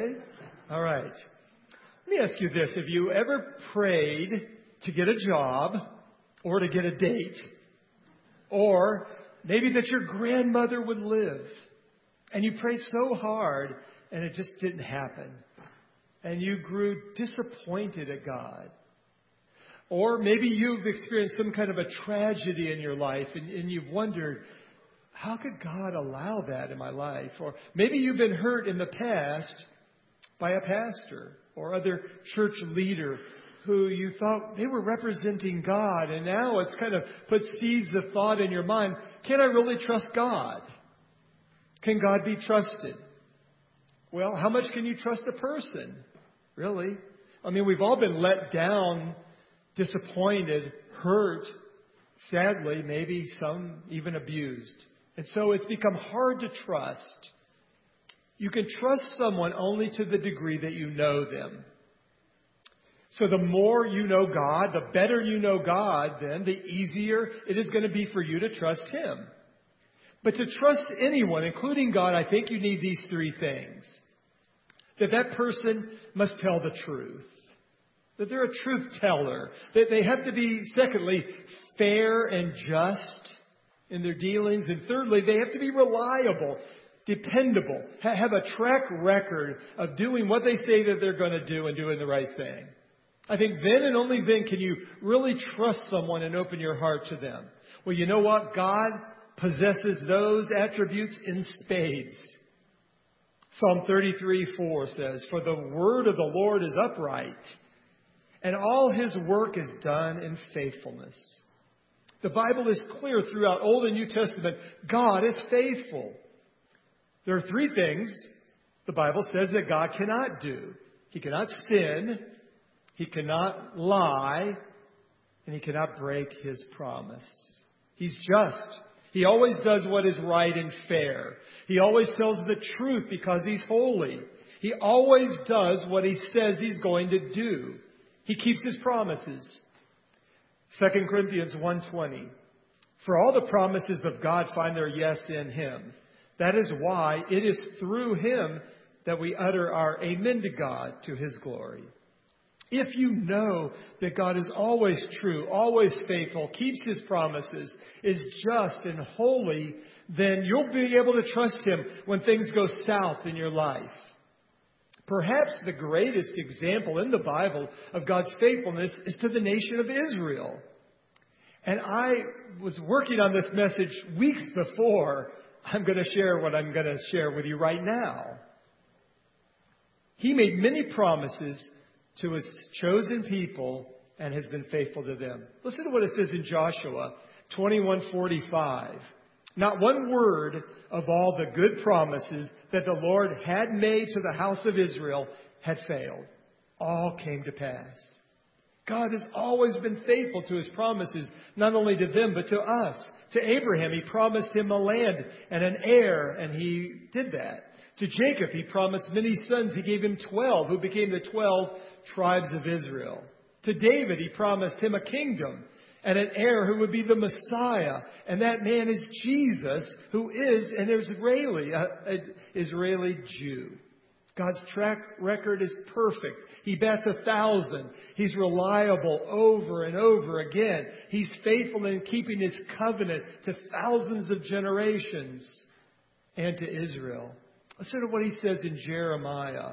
Okay? All right. Let me ask you this. Have you ever prayed to get a job or to get a date? Or maybe that your grandmother would live and you prayed so hard and it just didn't happen. And you grew disappointed at God. Or maybe you've experienced some kind of a tragedy in your life and, and you've wondered, how could God allow that in my life? Or maybe you've been hurt in the past by a pastor or other church leader who you thought they were representing God, and now it's kind of put seeds of thought in your mind. Can I really trust God? Can God be trusted? Well, how much can you trust a person? Really? I mean, we've all been let down, disappointed, hurt, sadly, maybe some even abused. And so it's become hard to trust. You can trust someone only to the degree that you know them. So the more you know God, the better you know God, then the easier it is going to be for you to trust Him. But to trust anyone, including God, I think you need these three things. That that person must tell the truth. That they're a truth teller. That they have to be, secondly, fair and just in their dealings. And thirdly, they have to be reliable, dependable, have a track record of doing what they say that they're going to do and doing the right thing. I think then and only then can you really trust someone and open your heart to them. Well, you know what? God possesses those attributes in spades. Psalm 33 4 says, For the word of the Lord is upright, and all his work is done in faithfulness. The Bible is clear throughout Old and New Testament. God is faithful. There are three things the Bible says that God cannot do. He cannot sin, He cannot lie, and He cannot break His promise. He's just. He always does what is right and fair. He always tells the truth because He's holy. He always does what He says He's going to do. He keeps His promises. 2 Corinthians 1:20 For all the promises of God find their yes in him. That is why it is through him that we utter our amen to God to his glory. If you know that God is always true, always faithful, keeps his promises, is just and holy, then you'll be able to trust him when things go south in your life. Perhaps the greatest example in the Bible of God's faithfulness is to the nation of Israel. And I was working on this message weeks before I'm going to share what I'm going to share with you right now. He made many promises to his chosen people and has been faithful to them. Listen to what it says in Joshua 21:45. Not one word of all the good promises that the Lord had made to the house of Israel had failed. All came to pass. God has always been faithful to his promises, not only to them, but to us. To Abraham, he promised him a land and an heir, and he did that. To Jacob, he promised many sons. He gave him 12, who became the 12 tribes of Israel. To David, he promised him a kingdom and an heir who would be the Messiah. And that man is Jesus, who is an Israeli, an Israeli Jew. God's track record is perfect. He bats a thousand. He's reliable over and over again. He's faithful in keeping his covenant to thousands of generations and to Israel. Listen to what he says in Jeremiah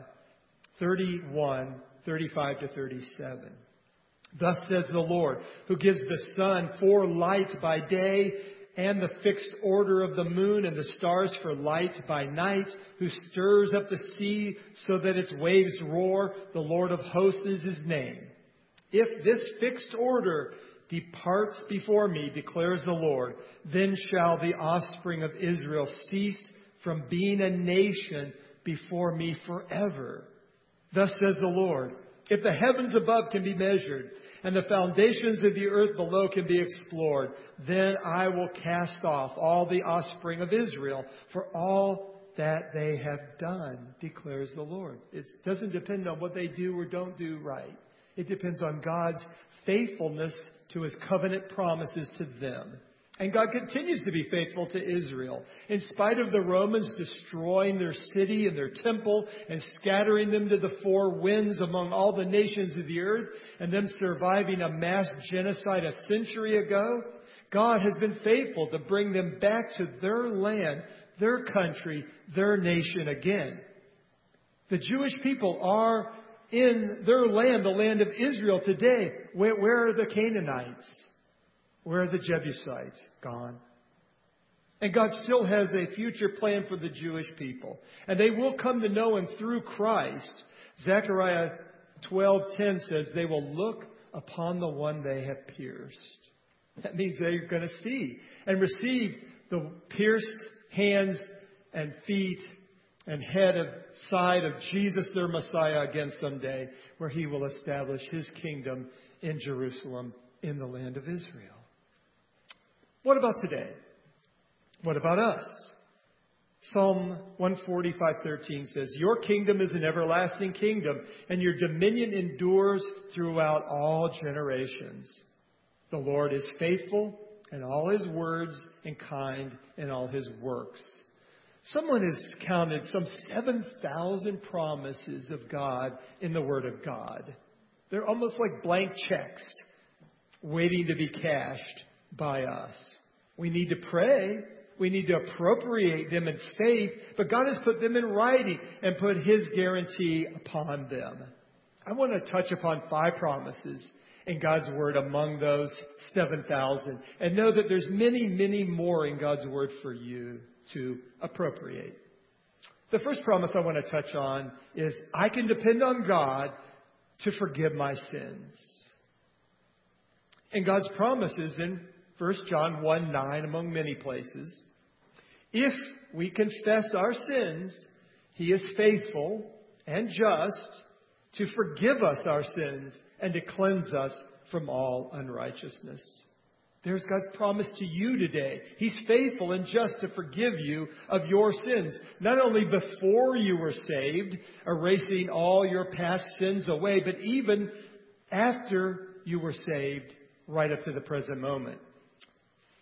31, 35 to 37. Thus says the Lord, who gives the sun four lights by day and the fixed order of the moon and the stars for light by night, who stirs up the sea so that its waves roar. The Lord of hosts is his name. If this fixed order departs before me, declares the Lord, then shall the offspring of Israel cease from being a nation before me forever. Thus says the Lord, if the heavens above can be measured and the foundations of the earth below can be explored, then I will cast off all the offspring of Israel for all that they have done, declares the Lord. It doesn't depend on what they do or don't do right. It depends on God's faithfulness to his covenant promises to them. And God continues to be faithful to Israel. In spite of the Romans destroying their city and their temple and scattering them to the four winds among all the nations of the earth and them surviving a mass genocide a century ago, God has been faithful to bring them back to their land, their country, their nation again. The Jewish people are in their land, the land of Israel today. Where, are the Canaanites? Where are the Jebusites? Gone. And God still has a future plan for the Jewish people. And they will come to know Him through Christ. Zechariah 12:10 says, They will look upon the one they have pierced. That means they're going to see and receive the pierced hands and feet and head of side of Jesus their Messiah again someday, where he will establish his kingdom in Jerusalem in the land of Israel. What about today? What about us? Psalm 145:13 says, "Your kingdom is an everlasting kingdom, and your dominion endures throughout all generations. The Lord is faithful in all his words and kind in all his works." Someone has counted some 7,000 promises of God in the Word of God. They're almost like blank checks waiting to be cashed by us. We need to pray. We need to appropriate them in faith, but God has put them in writing and put His guarantee upon them. I want to touch upon five promises in God's Word among those 7,000 and know that there's many, many more in God's Word for you to appropriate. The first promise I want to touch on is I can depend on God to forgive my sins. And God's promises in 1 John 1 9, among many places. If we confess our sins, He is faithful and just to forgive us our sins and to cleanse us from all unrighteousness. There's God's promise to you today. He's faithful and just to forgive you of your sins. Not only before you were saved, erasing all your past sins away, but even after you were saved, right up to the present moment.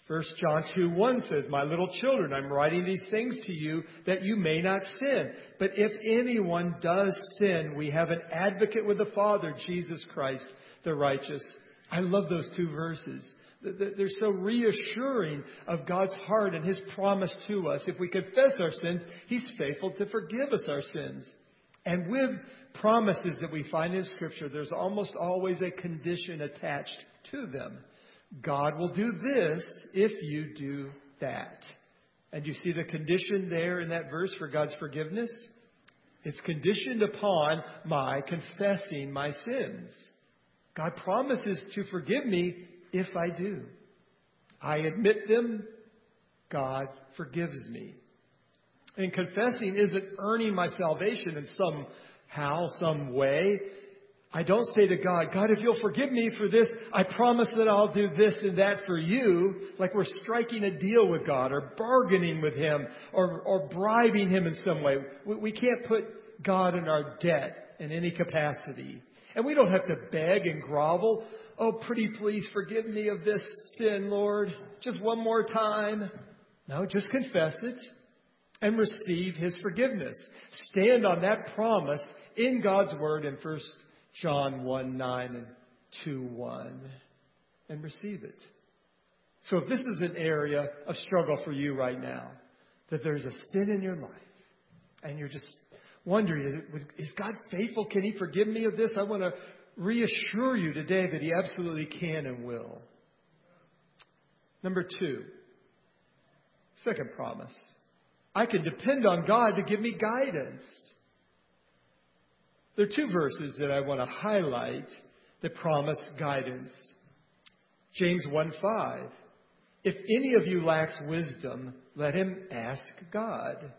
1 John 2 1 says, My little children, I'm writing these things to you that you may not sin. But if anyone does sin, we have an advocate with the Father, Jesus Christ, the righteous. I love those two verses. They're so reassuring of God's heart and His promise to us. If we confess our sins, He's faithful to forgive us our sins. And with promises that we find in Scripture, there's almost always a condition attached to them. God will do this if you do that. And you see the condition there in that verse for God's forgiveness? It's conditioned upon my confessing my sins. God promises to forgive me if I do. I admit them, God forgives me. And confessing isn't earning my salvation in some how, some way. I don't say to God, God, if you'll forgive me for this, I promise that I'll do this and that for you, like we're striking a deal with God or bargaining with Him or, or bribing Him in some way. We, we can't put God in our debt in any capacity. And we don't have to beg and grovel. Oh, pretty please forgive me of this sin, Lord. Just one more time. No, just confess it and receive His forgiveness. Stand on that promise in God's Word in First John 1 9 and 2 1 and receive it. So if this is an area of struggle for you right now, that there's a sin in your life, and you're just wondering, is, God faithful? Can He forgive me of this? I want to reassure you today that He absolutely can and will. Number two, second promise. I can depend on God to give me guidance. There are two verses that I want to highlight that promise guidance. James 1 5. If any of you lacks wisdom, let him ask God,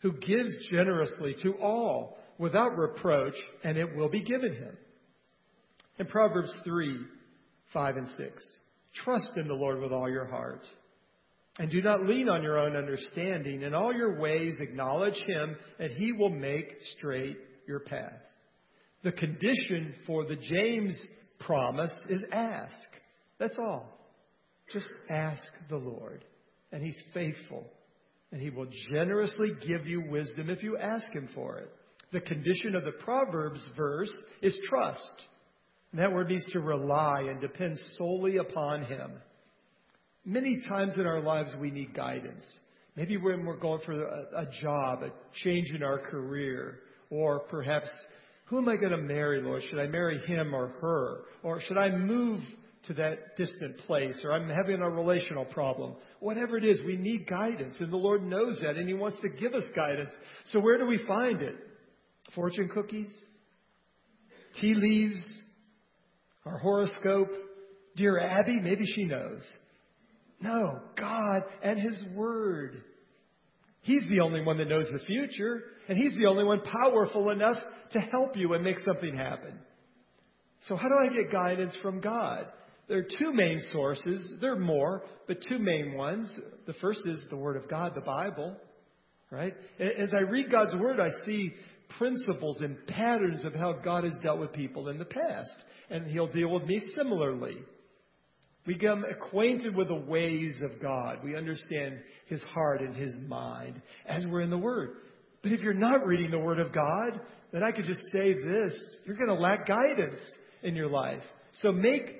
who gives generously to all without reproach, and it will be given him. In Proverbs 3 5 and 6. Trust in the Lord with all your heart. And do not lean on your own understanding. In all your ways acknowledge him, and he will make straight your path. The condition for the James promise is ask. That's all. Just ask the Lord, and He's faithful, and He will generously give you wisdom if you ask Him for it. The condition of the Proverbs verse is trust. And that word means to rely and depend solely upon Him. Many times in our lives we need guidance. Maybe when we're going for a, a job, a change in our career, or perhaps, who am I going to marry, Lord? Should I marry him or her? Or should I move to that distant place? Or I'm having a relational problem. Whatever it is, we need guidance. And the Lord knows that, and He wants to give us guidance. So where do we find it? Fortune cookies? Tea leaves? Our horoscope? Dear Abby? Maybe she knows. No, God and His Word. He's the only one that knows the future, and He's the only one powerful enough to help you and make something happen. So, how do I get guidance from God? There are two main sources. There are more, but two main ones. The first is the Word of God, the Bible, right? As I read God's Word, I see principles and patterns of how God has dealt with people in the past, and He'll deal with me similarly. We become acquainted with the ways of God. We understand His heart and His mind as we're in the Word. But if you're not reading the Word of God, then I could just say this you're going to lack guidance in your life. So make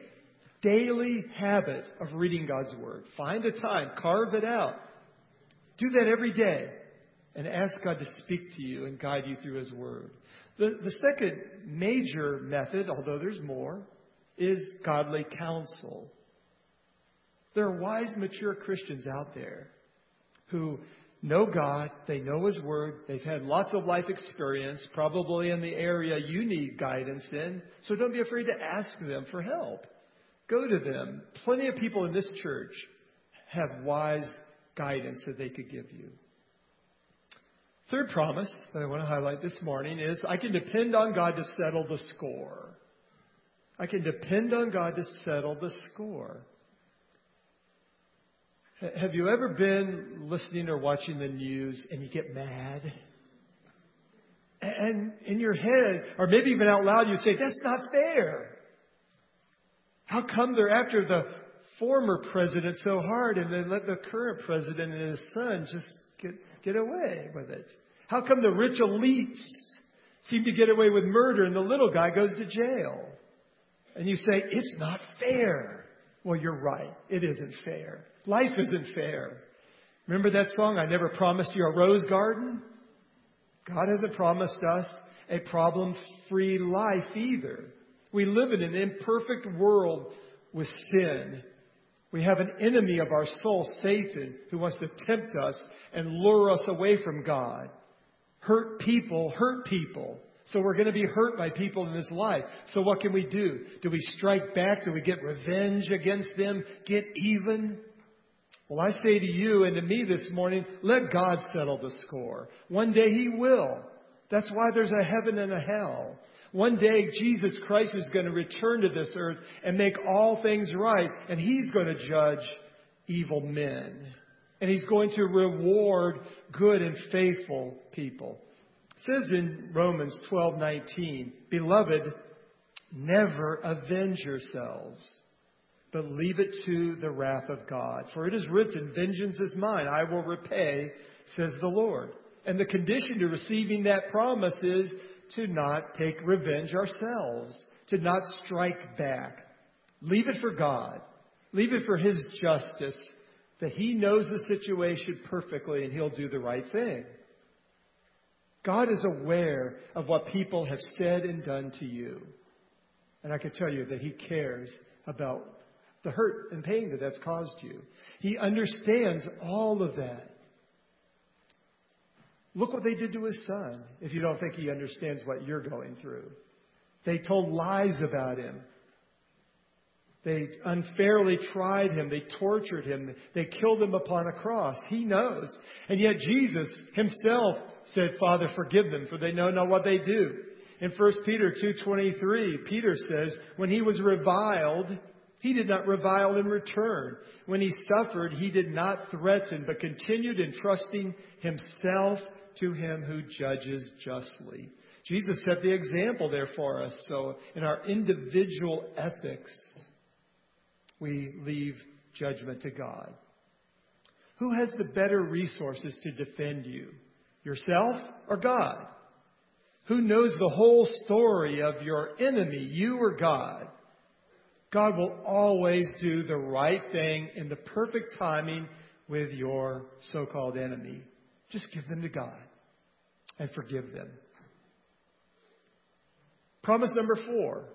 daily habit of reading God's Word. Find a time, carve it out. Do that every day and ask God to speak to you and guide you through His Word. The, the second major method, although there's more, is godly counsel. There are wise, mature Christians out there who know God, they know His Word, they've had lots of life experience, probably in the area you need guidance in, so don't be afraid to ask them for help. Go to them. Plenty of people in this church have wise guidance that they could give you. Third promise that I want to highlight this morning is I can depend on God to settle the score. I can depend on God to settle the score. Have you ever been listening or watching the news and you get mad? And in your head, or maybe even out loud, you say, That's not fair. How come they're after the former president so hard and then let the current president and his son just get, get away with it? How come the rich elites seem to get away with murder and the little guy goes to jail? And you say, It's not fair. Well, you're right. It isn't fair. Life isn't fair. Remember that song, I Never Promised You a Rose Garden? God hasn't promised us a problem free life either. We live in an imperfect world with sin. We have an enemy of our soul, Satan, who wants to tempt us and lure us away from God. Hurt people hurt people. So we're going to be hurt by people in this life. So what can we do? Do we strike back? Do we get revenge against them? Get even? Well, I say to you and to me this morning, let God settle the score. One day He will. That's why there's a heaven and a hell. One day Jesus Christ is going to return to this earth and make all things right, and He's going to judge evil men. And He's going to reward good and faithful people. It says in Romans 12:19, "Beloved, never avenge yourselves, but leave it to the wrath of God. For it is written, Vengeance is mine, I will repay, says the Lord. And the condition to receiving that promise is to not take revenge ourselves, to not strike back. Leave it for God. Leave it for His justice, that He knows the situation perfectly and He'll do the right thing. God is aware of what people have said and done to you. And I can tell you that He cares about the hurt and pain that that's caused you. He understands all of that. Look what they did to his son, if you don't think he understands what you're going through. They told lies about him. They unfairly tried him. They tortured him. They killed him upon a cross. He knows. And yet Jesus himself said, Father, forgive them, for they know not what they do. In 1 Peter 2.23, Peter says, when he was reviled, he did not revile in return. When he suffered, he did not threaten, but continued entrusting himself to him who judges justly. Jesus set the example there for us. So in our individual ethics, we leave judgment to God. Who has the better resources to defend you? Yourself or God? Who knows the whole story of your enemy, you or God? God will always do the right thing in the perfect timing with your so called enemy. Just give them to God and forgive them. Promise number four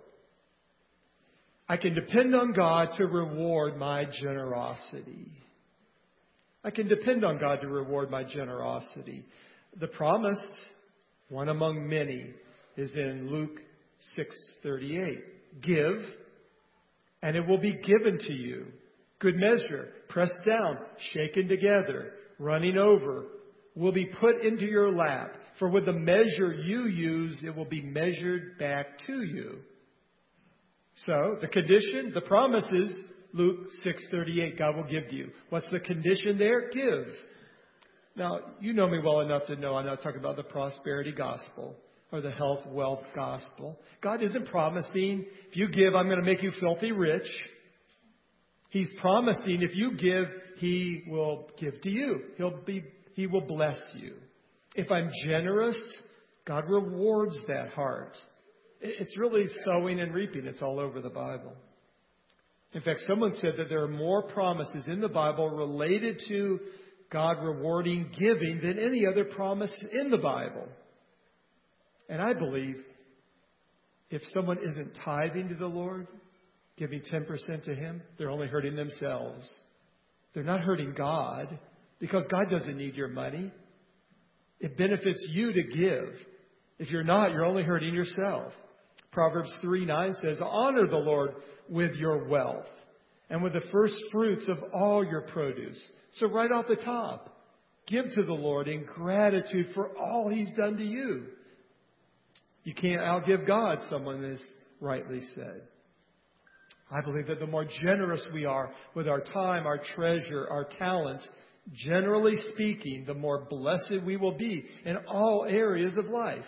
I can depend on God to reward my generosity. I can depend on God to reward my generosity. The promise, one among many, is in Luke 6:38. Give, and it will be given to you. Good measure, pressed down, shaken together, running over, will be put into your lap. For with the measure you use, it will be measured back to you. So the condition, the promises, is Luke 6:38. God will give to you. What's the condition there? Give. Now you know me well enough to know I'm not talking about the prosperity gospel or the health wealth gospel. God isn't promising if you give, I'm going to make you filthy rich. He's promising if you give, He will give to you. He'll be, He will bless you. If I'm generous, God rewards that heart. It's really sowing and reaping. It's all over the Bible. In fact, someone said that there are more promises in the Bible related to God rewarding giving than any other promise in the Bible. And I believe if someone isn't tithing to the Lord, giving 10% to Him, they're only hurting themselves. They're not hurting God because God doesn't need your money. It benefits you to give. If you're not, you're only hurting yourself. Proverbs 3 9 says, Honor the Lord with your wealth and with the first fruits of all your produce. So, right off the top, give to the Lord in gratitude for all He's done to you. You can't outgive God, someone has rightly said. I believe that the more generous we are with our time, our treasure, our talents, generally speaking, the more blessed we will be in all areas of life.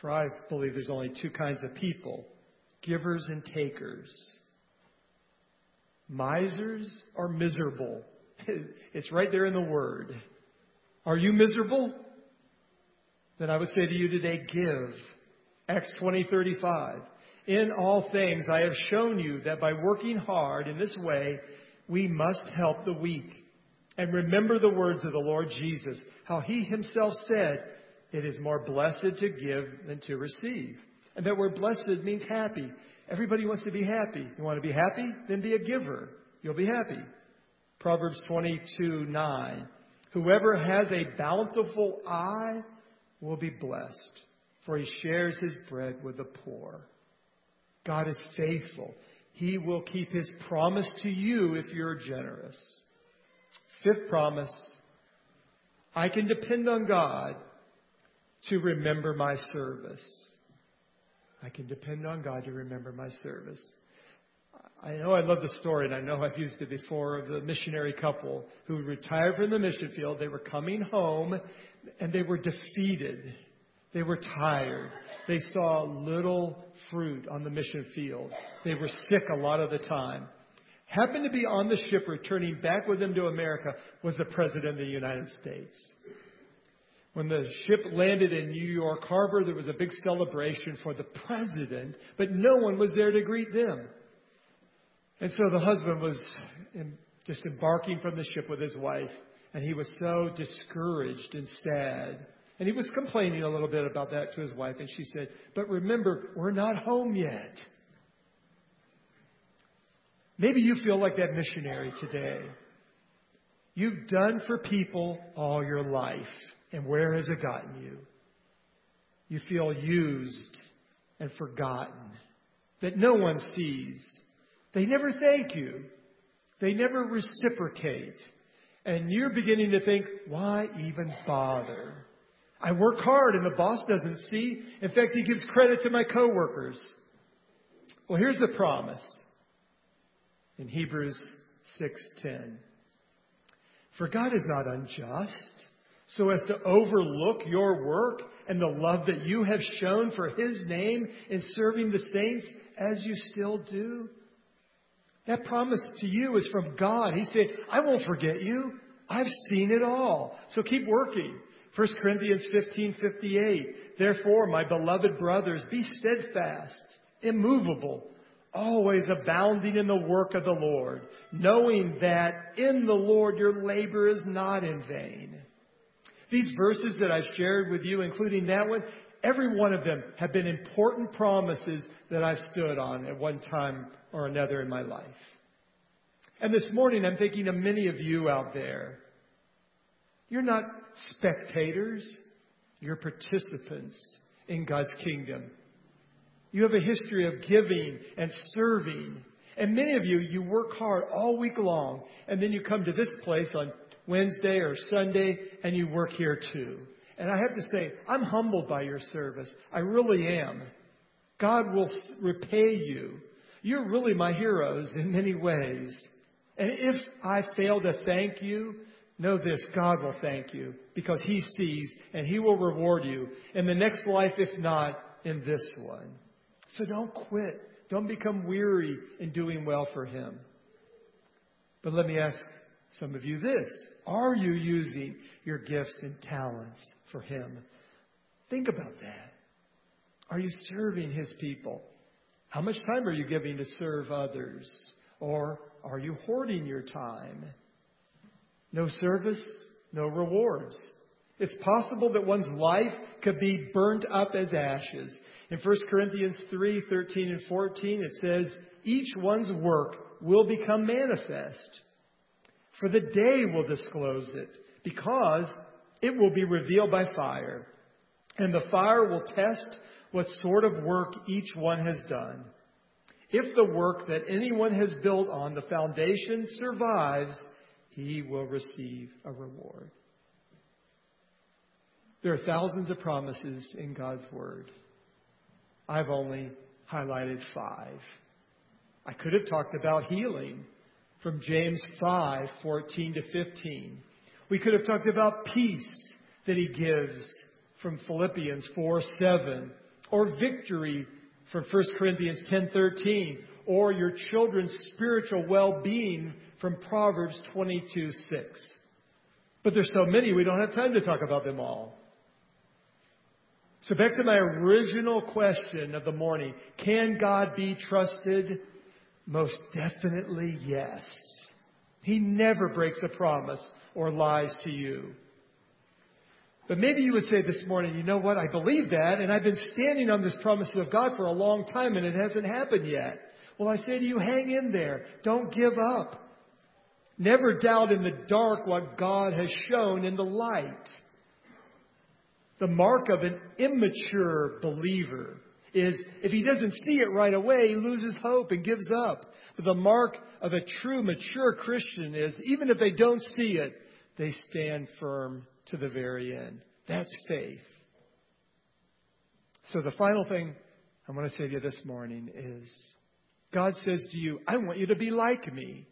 For I believe there's only two kinds of people givers and takers. Misers are miserable. It's right there in the word. Are you miserable? Then I would say to you today, give. Acts 20, 35. In all things I have shown you that by working hard in this way, we must help the weak. And remember the words of the Lord Jesus, how he himself said, it is more blessed to give than to receive. And that word blessed means happy. Everybody wants to be happy. You want to be happy? Then be a giver. You'll be happy. Proverbs 22 9. Whoever has a bountiful eye will be blessed, for he shares his bread with the poor. God is faithful. He will keep his promise to you if you're generous. Fifth promise I can depend on God to remember my service. I can depend on God to remember my service. I know I love the story, and I know I've used it before of the missionary couple who retired from the mission field. They were coming home, and they were defeated. They were tired. They saw little fruit on the mission field. They were sick a lot of the time. Happened to be on the ship returning back with them to America was the President of the United States. When the ship landed in New York Harbor, there was a big celebration for the president, but no one was there to greet them. And so the husband was just embarking from the ship with his wife, and he was so discouraged and sad. And he was complaining a little bit about that to his wife, and she said, But remember, we're not home yet. Maybe you feel like that missionary today. You've done for people all your life. And where has it gotten you? You feel used and forgotten, that no one sees. They never thank you, they never reciprocate. And you're beginning to think, why even bother? I work hard and the boss doesn't see. In fact, he gives credit to my coworkers. Well, here's the promise in Hebrews 6:10. For God is not unjust so as to overlook your work and the love that you have shown for His name in serving the saints as you still do? That promise to you is from God. He said, I won't forget you. I've seen it all. So keep working. 1 Corinthians 15:58 Therefore my beloved brothers be steadfast immovable always abounding in the work of the Lord knowing that in the Lord your labor is not in vain These verses that I've shared with you including that one every one of them have been important promises that I've stood on at one time or another in my life and this morning I'm thinking of many of you out there you're not spectators, you're participants in God's kingdom. You have a history of giving and serving. And many of you, you work hard all week long, and then you come to this place on Wednesday or Sunday, and you work here too. And I have to say, I'm humbled by your service. I really am. God will repay you. You're really my heroes in many ways. And if I fail to thank you, Know this, God will thank you because He sees and He will reward you in the next life, if not in this one. So don't quit. Don't become weary in doing well for Him. But let me ask some of you this. Are you using your gifts and talents for Him? Think about that. Are you serving His people? How much time are you giving to serve others? Or are you hoarding your time? No service, no rewards. It's possible that one's life could be burnt up as ashes. In 1 Corinthians 3 13 and 14, it says, Each one's work will become manifest, for the day will disclose it, because it will be revealed by fire. And the fire will test what sort of work each one has done. If the work that anyone has built on the foundation survives, he will receive a reward. There are thousands of promises in God's Word. I've only highlighted five. I could have talked about healing from James 5 14 to 15. We could have talked about peace that He gives from Philippians 4 7, or victory from 1 Corinthians 10 13, or your children's spiritual well being from Proverbs 22 6. But there's so many, we don't have time to talk about them all. So back to my original question of the morning. Can God be trusted? Most definitely yes. He never breaks a promise or lies to you. But maybe you would say this morning, you know what? I believe that, and I've been standing on this promise of God for a long time, and it hasn't happened yet. Well, I say to you, hang in there. Don't give up. Never doubt in the dark what God has shown in the light. The mark of an immature believer is if he doesn't see it right away, he loses hope and gives up. But the mark of a true mature Christian is even if they don't see it, they stand firm to the very end. That's faith. So the final thing I want to say to you this morning is God says to you, I want you to be like me.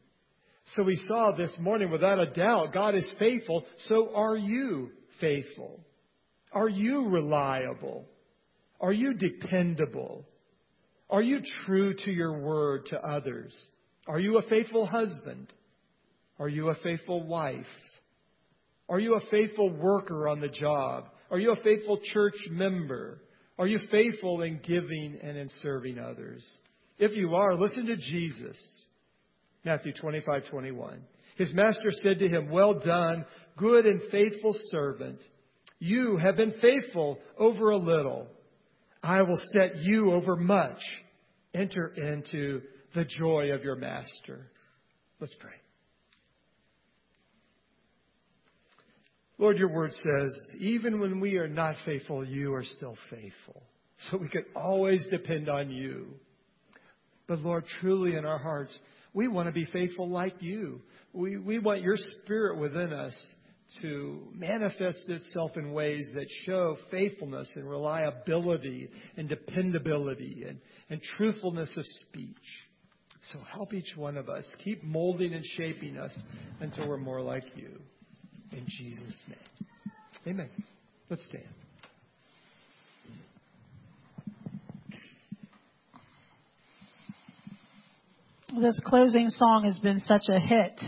So we saw this morning, without a doubt, God is faithful. So are you faithful? Are you reliable? Are you dependable? Are you true to your word to others? Are you a faithful husband? Are you a faithful wife? Are you a faithful worker on the job? Are you a faithful church member? Are you faithful in giving and in serving others? If you are, listen to Jesus. Matthew 25, 21. His master said to him, Well done, good and faithful servant. You have been faithful over a little. I will set you over much. Enter into the joy of your master. Let's pray. Lord, your word says, even when we are not faithful, you are still faithful. So we can always depend on you. But Lord, truly in our hearts, we want to be faithful like you. We, we want your spirit within us to manifest itself in ways that show faithfulness and reliability and dependability and, and truthfulness of speech. So help each one of us. Keep molding and shaping us until we're more like you. In Jesus' name. Amen. Let's stand. This closing song has been such a hit.